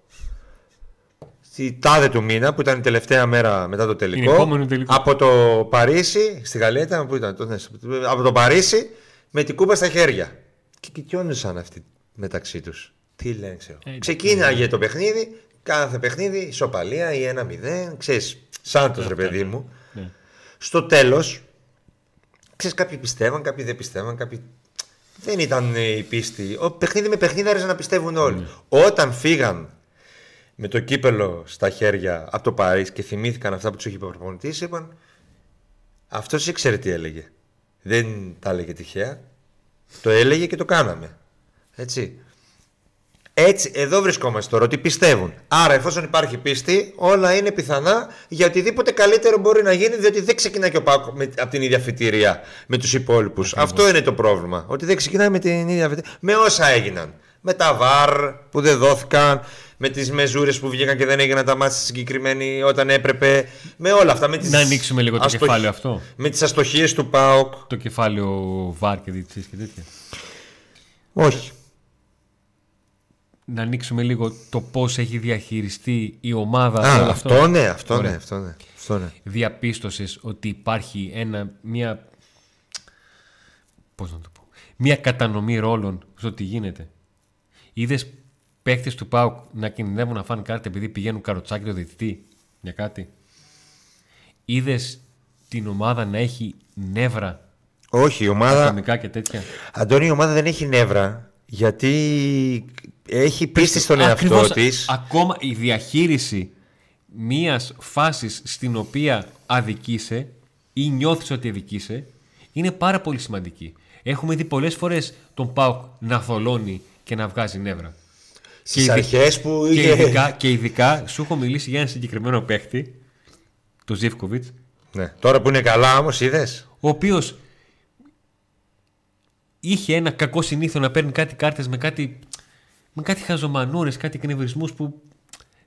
στη τάδε του μήνα που ήταν η τελευταία μέρα μετά το τελικό, από το Παρίσι, στη Γαλλία ήταν που ήταν, από το Παρίσι με την κούπα στα χέρια. Και κοιτιόνουσαν αυτοί μεταξύ τους. Τι λένε, ξέρω. Ε, Ξεκίναγε το παιχνίδι, κάθε παιχνίδι, ισοπαλία ή ένα μηδέν, ξέρεις, σάντος ρε παιδί μου. Ναι. Στο τέλος, ξέρεις, κάποιοι πιστεύαν, κάποιοι δεν πιστεύαν, κάποιοι δεν ήταν η πίστη. Ο παιχνίδι με παιχνίδι άρεσε να πιστεύουν όλοι. Mm. Όταν φύγαν με το κύπελο στα χέρια από το Παρίσι και θυμήθηκαν αυτά που τους είχε είπε ο προπονητής, είπαν Αυτός ήξερε τι έλεγε. Δεν τα έλεγε τυχαία. Το έλεγε και το κάναμε. Έτσι. Έτσι, εδώ βρισκόμαστε τώρα, ότι πιστεύουν. Άρα, εφόσον υπάρχει πίστη, όλα είναι πιθανά για οτιδήποτε καλύτερο μπορεί να γίνει, διότι δεν ξεκινάει και ο Πάκο από την ίδια φοιτηρία με τους υπόλοιπους. Αυτό είναι το πρόβλημα. Ότι δεν ξεκινάει με την ίδια φοιτηρία. Με όσα έγιναν. Με τα βαρ που δεν δόθηκαν, με τις μεζούρες που βγήκαν και δεν έγιναν τα μάτια συγκεκριμένοι όταν έπρεπε. Με όλα αυτά. Με τις
να ανοίξουμε λίγο το κεφάλαιο αυτό.
Με τις αστοχίες του ΠΑΟΚ.
Το κεφάλαιο βαρ και και τέτοια.
Όχι
να ανοίξουμε λίγο το πώς έχει διαχειριστεί η ομάδα.
Α, αυτό, ναι, αυτό ναι, αυτό ναι, αυτό ναι.
Διαπίστωσες ότι υπάρχει ένα, μια, πώς να το πω, μια κατανομή ρόλων στο τι γίνεται. Είδες παίκτες του ΠΑΟΚ να κινδυνεύουν να φάνε κάτι επειδή πηγαίνουν καροτσάκι το διαιτητή για κάτι; Είδες την ομάδα να έχει νεύρα.
Όχι, η ομάδα.
Και τέτοια;
Αντώνη, η ομάδα δεν έχει νεύρα γιατί έχει πίστη στον εαυτό της.
Ακόμα η διαχείριση μιας φάσης στην οποία αδικήσε ή νιώθεις ότι αδικήσε είναι πάρα πολύ σημαντική. Έχουμε δει πολλές φορές τον Πάουκ να θολώνει και να βγάζει νεύρα.
Στις αρχές που
είχε. Και ειδικά, και ειδικά σου έχω μιλήσει για ένα συγκεκριμένο παίχτη, τον Ζήφκοβιτς.
Ναι. Τώρα που είναι καλά όμως, είδες.
Ο οποίος είχε ένα κακό συνήθω να παίρνει κάτι κάρτες με κάτι με κάτι χαζομανούρες, κάτι εκνευρισμούς που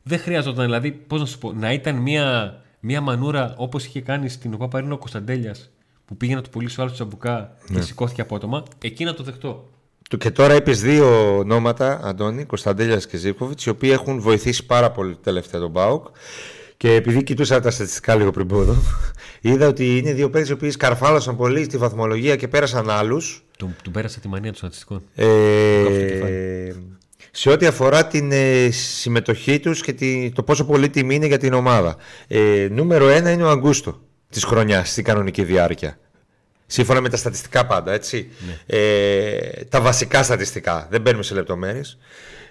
δεν χρειάζονταν. Δηλαδή, πώς να σου πω, να ήταν μια, μια μανούρα όπως είχε κάνει στην Οπαπαρίνο Κωνσταντέλιας που πήγε να του πουλήσει ο άλλος τσαμπουκά
Ναι.
και σηκώθηκε απότομα, εκεί να το δεχτώ.
Του- Και τώρα είπες δύο ονόματα, Αντώνη, Κωνσταντέλιας και Ζήκοβιτ, οι οποίοι έχουν βοηθήσει πάρα πολύ τελευταία τον Μπάουκ. Και επειδή κοιτούσα τα στατιστικά λίγο πριν πω εδώ, είδα ότι είναι δύο παίκτες οι οποίοι σκαρφάλωσαν πολύ στη βαθμολογία και πέρασαν άλλους.
Του, του πέρασε τη μανία των στατιστικών.
Ε, σε ό,τι αφορά την ε, συμμετοχή τους και τη, το πόσο πολύ τιμή είναι για την ομάδα. Ε, νούμερο ένα είναι ο Αγκούστο της χρονιάς στην κανονική διάρκεια. Σύμφωνα με τα στατιστικά πάντα, έτσι. Ε, τα βασικά στατιστικά. Δεν μπαίνουμε σε λεπτομέρειες.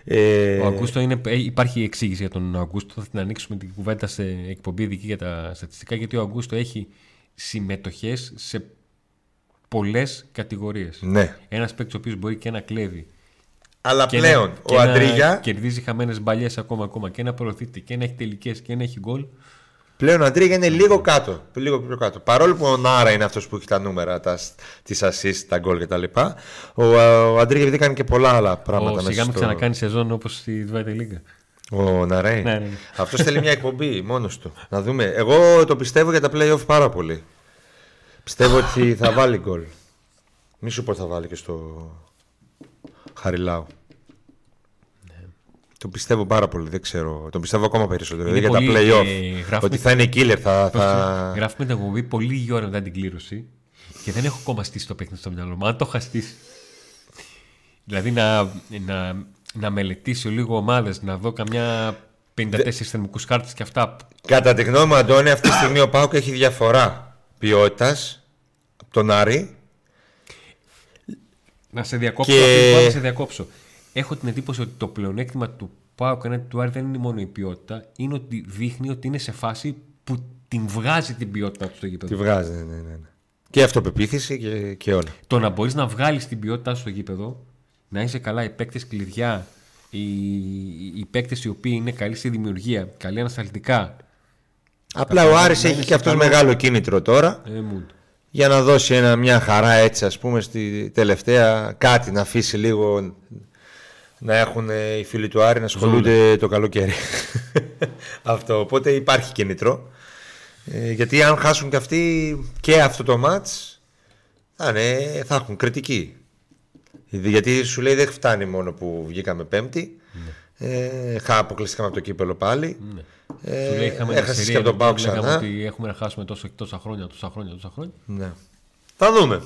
Ε,
Ο Αγκούστο είναι, ε, υπάρχει εξήγηση για τον Αγκούστο. Θα την ανοίξουμε την κουβέντα σε εκπομπή δική για τα στατιστικά. Γιατί ο Αγκούστο έχει συμμετοχές σε πολλές κατηγορίες.
Ναι.
Ένας παίκτης ο οποίος μπορεί και να κλέβει.
Αλλά
Και
πλέον
να,
ο
και να
Αντρίγια,
κερδίζει χαμένες μπαλιές ακόμα, ακόμα και να προωθείται και να έχει τελικές και να έχει γκολ.
πλέον ο Αντρίγια είναι λίγο κάτω. Λίγο πιο κάτω. Παρόλο που ο Νάρα είναι αυτός που έχει τα νούμερα, τα, τις assist, τα γκολ κτλ. Ο, ο Αντρίγια επειδή κάνει και πολλά άλλα πράγματα
Ο
μέσα
Σιγά μην
στο...
ξανακάνει σεζόν όπως στη Zweite Liga.
Ο Ναρέ.
Ναι, ναι, ναι.
Αυτός θέλει μια εκπομπή μόνος του. Να δούμε. Εγώ το πιστεύω για τα playoff πάρα πολύ. Πιστεύω ότι θα βάλει γκολ. Μη σου πω θα βάλει και στο Χαριλάου. Το πιστεύω πάρα πολύ, δεν ξέρω. Το πιστεύω ακόμα περισσότερο.
Είναι
Δηλαδή για
πολύ,
τα
ε,
playoff.
γράφουμε-
Ότι θα είναι killer. Θα, θα...
Γράφουμε την εκπομπή πολύ λίγη ώρα μετά την κλήρωση και δεν έχω ακόμα στήσει το παιχνίδι στο μυαλό μου. Αν το είχα στήσει. Δηλαδή να, να, να μελετήσω λίγο ομάδες, να δω καμιά 54 θερμικούς χάρτε και αυτά.
Κατά τη γνώμη μου, Αντώνη, αυτή τη στιγμή ο Πάουκ έχει διαφορά ποιότητας από τον Άρη.
Να σε διακόψω,
Και-
και... να σε διακόψω. Έχω την εντύπωση ότι το πλεονέκτημα του Πάουκ ενάντια του Άρη δεν είναι μόνο η ποιότητα, είναι ότι δείχνει ότι είναι σε φάση που την βγάζει την ποιότητά του στο γήπεδο.
Τη βγάζει, ναι, ναι, ναι. ναι. Και αυτοπεποίθηση και, και όλα.
Το να μπορείς να βγάλεις την ποιότητά σου στο γήπεδο, να είσαι καλά οι παίκτες κλειδιά, οι, οι παίκτες οι οποίοι είναι καλοί στη δημιουργία, καλοί ανασταλτικά.
Απλά ο
να
Άρης
είναι
έχει
σε
και αυτός
καλό-
μεγάλο κίνητρο τώρα
Ε, mood.
για να δώσει ένα, μια χαρά έτσι ας πούμε στη τελευταία κάτι να αφήσει λίγο να έχουν ε, οι φίλοι του Άρη να ασχολούνται το καλοκαίρι. αυτό, οπότε υπάρχει κίνητρο. Ε, γιατί αν χάσουν και αυτοί και αυτό το μάτς θα, είναι- θα έχουν κριτική. Γιατί σου λέει δεν φτάνει μόνο που βγήκαμε πέμπτη. Ε, χα, αποκλειστήκαμε από το κύπελο πάλι.
Ναι.
Ε,
Σου λέει, είχαμε μια
έχασες
σειρά
και από τον
εδώ
Πάο
που λέγαμε
ξανά.
ότι έχουμε να χάσουμε τόσο, τόσα χρόνια, τόσα χρόνια, τόσα χρόνια.
Ναι. Θα δούμε.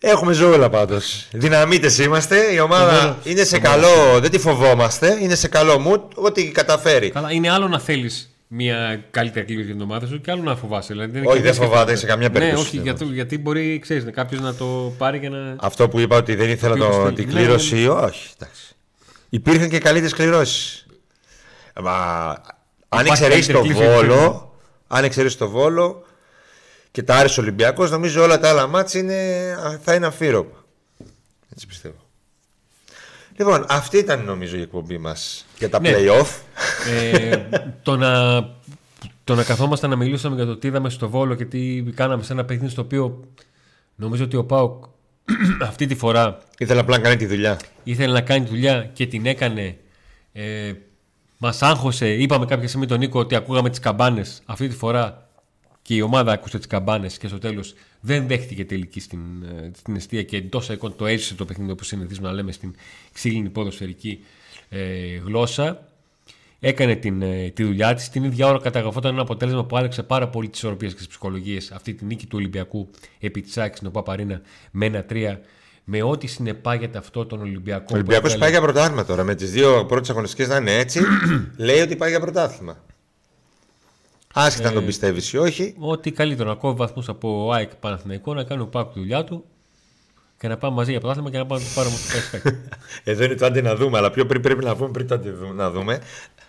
Έχουμε ζώλα πάντως. Δυναμίτες είμαστε. Η ομάδα
Βόλο.
είναι σε καλό. Δεν τη φοβόμαστε. Είναι σε καλό μου. Ό,τι καταφέρει.
Καλά, είναι άλλο να θέλεις μια καλύτερη κλήρωση για την ομάδα σου και άλλο να φοβάσαι. Δηλαδή, είναι
Όχι,
και
δεν
σκέφτομαι.
φοβάται σε καμία περίπτωση,
Ναι, όχι,
δεν
γιατί, γιατί μπορεί ξέρεις, κάποιος να το πάρει για να.
Αυτό που είπα ότι δεν ήθελα
Ποιος
το,
θέλει.
την
Ναι,
κλήρωση.
ναι,
Όχι. Εντάξει. Υπήρχαν και καλύτερες κληρώσεις. Μα αν
Υπάρχει
εξαιρέσεις το
καλύτερη κλήρωση,
βόλο. Αν εξαιρέσεις το βόλο και τα Άρης Ολυμπιακός νομίζω όλα τα άλλα μάτς είναι, θα είναι αφήρωπα. Έτσι πιστεύω. Λοιπόν, αυτή ήταν νομίζω η εκπομπή μας για τα
Ναι.
play-off.
ε, το, να, το να καθόμαστε να μιλούσαμε για το τι είδαμε στο Βόλο και τι κάναμε σε ένα παιχνίδι στο οποίο νομίζω ότι ο Πάουκ αυτή τη φορά
Ήθελα απλά να κάνει τη δουλειά.
ήθελε να κάνει δουλειά και την έκανε. Ε, Μας άγχωσε. Είπαμε κάποια στιγμή τον Νίκο ότι ακούγαμε τις καμπάνες. Αυτή τη φορά και η ομάδα άκουσε τις καμπάνες και στο τέλος δεν δέχτηκε τελική στην, ε, στην αιστεία και εντός εικόν το έζησε το παιχνίδι όπως συνηθίζουμε να λέμε στην ξύλινη ποδοσφαιρική ε, γλώσσα. Έκανε την, ε, τη δουλειά της. Την ίδια ώρα καταγραφόταν ένα αποτέλεσμα που άλλαξε πάρα πολύ τις ισορροπίε και τις ψυχολογίες. Αυτή τη νίκη του Ολυμπιακού επί της Άκη στην Παπαρίνα με ένα-τρία. Με ό,τι συνεπάγεται αυτό τον Ολυμπιακό.
Ο
που
Ολυμπιακός
έβγαλε-
πάει για πρωτάθλημα τώρα. Με τις δύο πρώτες αγωνιστικές να είναι έτσι, λέει ότι πάει για πρωτάθλημα. Άσχετα αν
Ε,
τον πιστεύεις ή όχι.
Ό,τι καλύτερο να κόβει βαθμούς από ΑΕΚ Παναθηναϊκό, να κάνει ο Πάκου τη δουλειά του και να πάμε μαζί για πρωτάθλημα και να πάμε να το πάρουμε στο Καϊσκάκι.
Εδώ είναι το άντε να δούμε, αλλά πιο πριν πρέπει να πούμε πριν το άντε δου- να δούμε.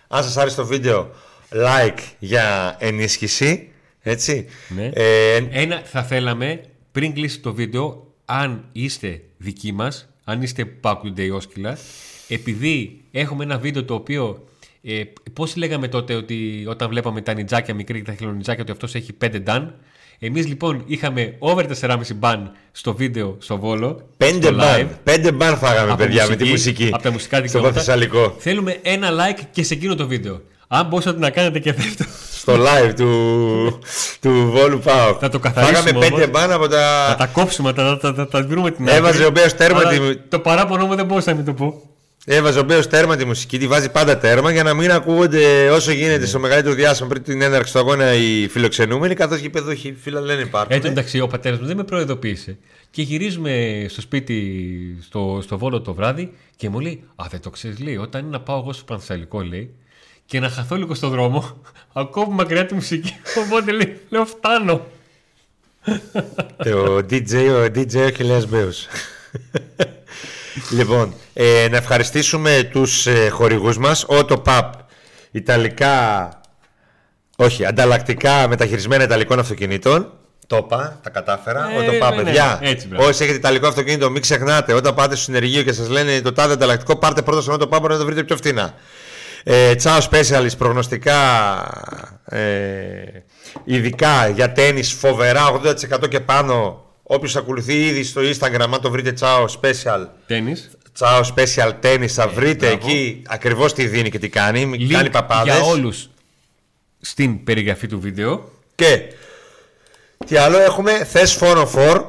Αν σας άρεσε το βίντεο, like για ενίσχυση. Έτσι.
Ναι.
Ε,
Ένα θα θέλαμε πριν κλείσει το βίντεο, αν είστε δικοί μας, αν είστε Πάκου Ντεϊόσκυλα, επειδή έχουμε ένα βίντεο το οποίο. Ε, Πώς λέγαμε τότε ότι όταν βλέπαμε τα νιτζάκια μικρή και τα χελονιτζάκια ότι αυτός έχει 5 ντάν. Εμεί λοιπόν είχαμε over 4,5 μπαν στο βίντεο στο Βόλο.
πέντε
στο live.
μπαν. Πέντε μπαν φάγαμε,
Από
παιδιά, με τη μουσική.
Από τα μουσικά
Στο
δικαιώματα.
Παθεσσαλικό.
Θέλουμε ένα like και σε εκείνο το βίντεο. Αν μπορούσατε να κάνετε και δεύτερο.
Στο live του, του Βόλου Πάου.
Θα το καθαρίσουμε
Φάγαμε πέντε
όμως.
μπαν από τα.
Θα τα κόψουμε, θα τα, θα τα βρούμε την
Έβαζε
άκρη.
ο Μπέος τέρμα
Αλλά
τη-
Το παράπονο μου δεν μπορούσα να μην το πω.
Έβαζε ο Μπέος τέρμα τη μουσική, τη βάζει πάντα τέρμα για να μην ακούγονται όσο γίνεται
Ναι.
στο μεγαλύτερο διάστημα πριν την έναρξη του αγώνα οι φιλοξενούμενοι, καθώς και οι παιδοχοί φίλα λένε υπάρχουν.
Έτσι εντάξει, ο πατέρας μου δεν με προειδοποίησε. Και γυρίζουμε στο σπίτι, στο, στο Βόλο το βράδυ και μου λέει: Α, δεν το ξέρεις, λέει. Όταν είναι να πάω εγώ στο Πανθεσσαλικό, λέει, και να χαθώ λίγο στον δρόμο, ακούω μακριά τη μουσική. Οπότε λέει: Λέω, φτάνω.
ο DJ, ο DJ ο Χιλιάς Μπέος. λοιπόν, ε, να ευχαριστήσουμε τους ε, χορηγούς μας. Auto Pub, Ιταλικά, όχι, ανταλλακτικά μεταχειρισμένα Ιταλικών αυτοκινήτων. Το είπα, τα κατάφερα.
Ε,
Auto Pub,
ναι, ναι,
παιδιά.
έτσι, μπράβο.
όσοι έχετε Ιταλικό αυτοκίνητο, μην ξεχνάτε. Όταν πάτε στο συνεργείο και σας λένε το τάδε ανταλλακτικό, πάρτε πρώτα στο Auto Pub, μπορείτε να το βρείτε πιο φθηνά. Ε, Ciao Specialist, προγνωστικά ε, ειδικά για τέννις, φοβερά 80% και πάνω. Όποιος ακολουθεί ήδη στο Instagram, αν το βρείτε Ciao Special,
Τέννη.
Ciao Special Tennis, θα βρείτε
Ε, μπράβο.
εκεί ακριβώς τι δίνει και τι κάνει. Μην κάνει παπάδες.
για όλους στην περιγραφή του βίντεο.
Και τι άλλο έχουμε, θες Forum 4,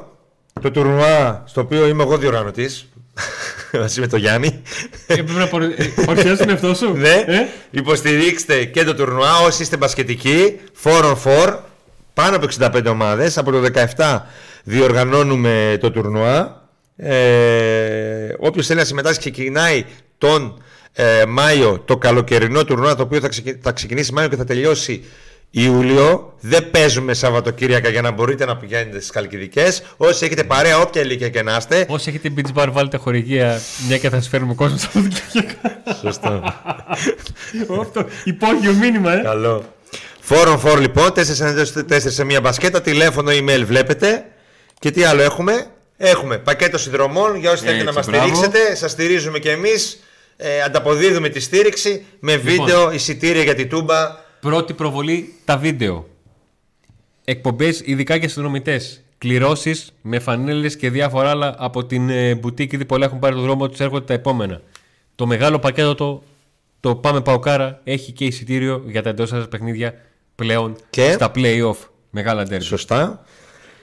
το τουρνουά στο οποίο είμαι εγώ διοργανωτής, μαζί με τον Γιάννη.
Ε, Πρέπει να παρου- ε, παρουσιάσει τον εαυτό σου;
ναι,
Ε;
υποστηρίξτε και το τουρνουά όσοι είστε μπασκετικοί, 4 on 4, πάνω από 65 ομάδες, από το 17 διοργανώνουμε το τουρνουά. Ε, όποιος θέλει να συμμετάσχει ξεκινάει τον ε, Μάιο το καλοκαιρινό τουρνουά το οποίο θα, ξεκι- θα ξεκινήσει Μάιο και θα τελειώσει Ιούλιο. Δεν παίζουμε Σαββατοκύριακα για να μπορείτε να πηγαίνετε στις Καλκιδικές. Όσοι έχετε παρέα, όποια ηλικία και να είστε.
Όσοι έχετε beach bar, βάλετε χορηγία, μια και θα σας φέρουμε κόσμο στο
Σωστό.
Αυτό υπόγειο μήνυμα, ε.
Καλό. Φόρον φόρ λοιπόν, 4 σε μία μπασκέτα, τηλέφωνο, email βλέπετε. Και τι άλλο έχουμε; Έχουμε πακέτο συνδρομών για όσοι θέλετε να
Έτσι,
μας
μπράβο.
στηρίξετε. Σας στηρίζουμε και εμείς. Ε, ανταποδίδουμε τη στήριξη με
Λοιπόν.
βίντεο, εισιτήρια για την τούμπα.
Πρώτη προβολή τα βίντεο. Εκπομπές ειδικά για συνδρομητές. Κληρώσεις με φανέλες και διάφορα άλλα από την ε, μπουτίκ. Ήδη πολλά έχουν πάρει το δρόμο τους, έρχονται τα επόμενα. Το μεγάλο πακέτο το, το Πάμε Παοκάρα έχει και εισιτήριο για τα εντός σας παιχνίδια πλέον
Και;
στα playoff. Μεγάλα ντέρμπι.
Σωστά.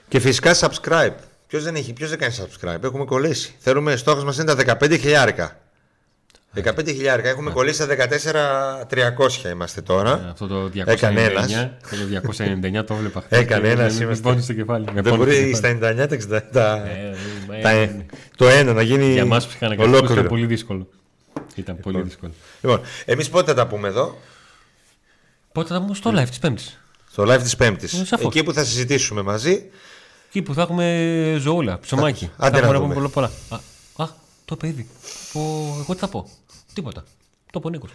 Και φυσικά subscribe. Ποιος δεν, έχει, ποιος δεν κάνει subscribe, έχουμε κολλήσει. Θέλουμε, στόχος μας είναι τα 15 χιλιάρικα. 15 χιλιάρικα, έχουμε κολλήσει στα 14.300 είμαστε τώρα.
Αυτό το 299,
Έκανε ένας.
το 299 το βλέπα.
Έκανε ένας,
Με
είμαστε.
πόνει στο κεφάλι. με
Δεν
πόνει στο
μπορεί
κεφάλι.
στα 99 τα 60. Τα,
Ε, ε,
τα-
ε,
το ένα να γίνει
Για εμά που είχαν ήταν
ολόκληρο.
πολύ δύσκολο. Ήταν πολύ δύσκολο.
Λοιπόν, εμείς πότε θα τα πούμε εδώ,
Πότε θα πούμε στο live της Πέμπτης.
στο live της Πέμπτης.
Ε, σαφώς.
Εκεί που θα συζητήσουμε μαζί.
Εκεί που θα έχουμε ζωούλα, ψωμάκι.
Άντε
θα
να
έχουμε να
δούμε.
πούμε πολλά. πολλά. Α, α, το είπε ήδη. Ο, εγώ τι θα πω. Τίποτα. Το είπε ο Νίκος.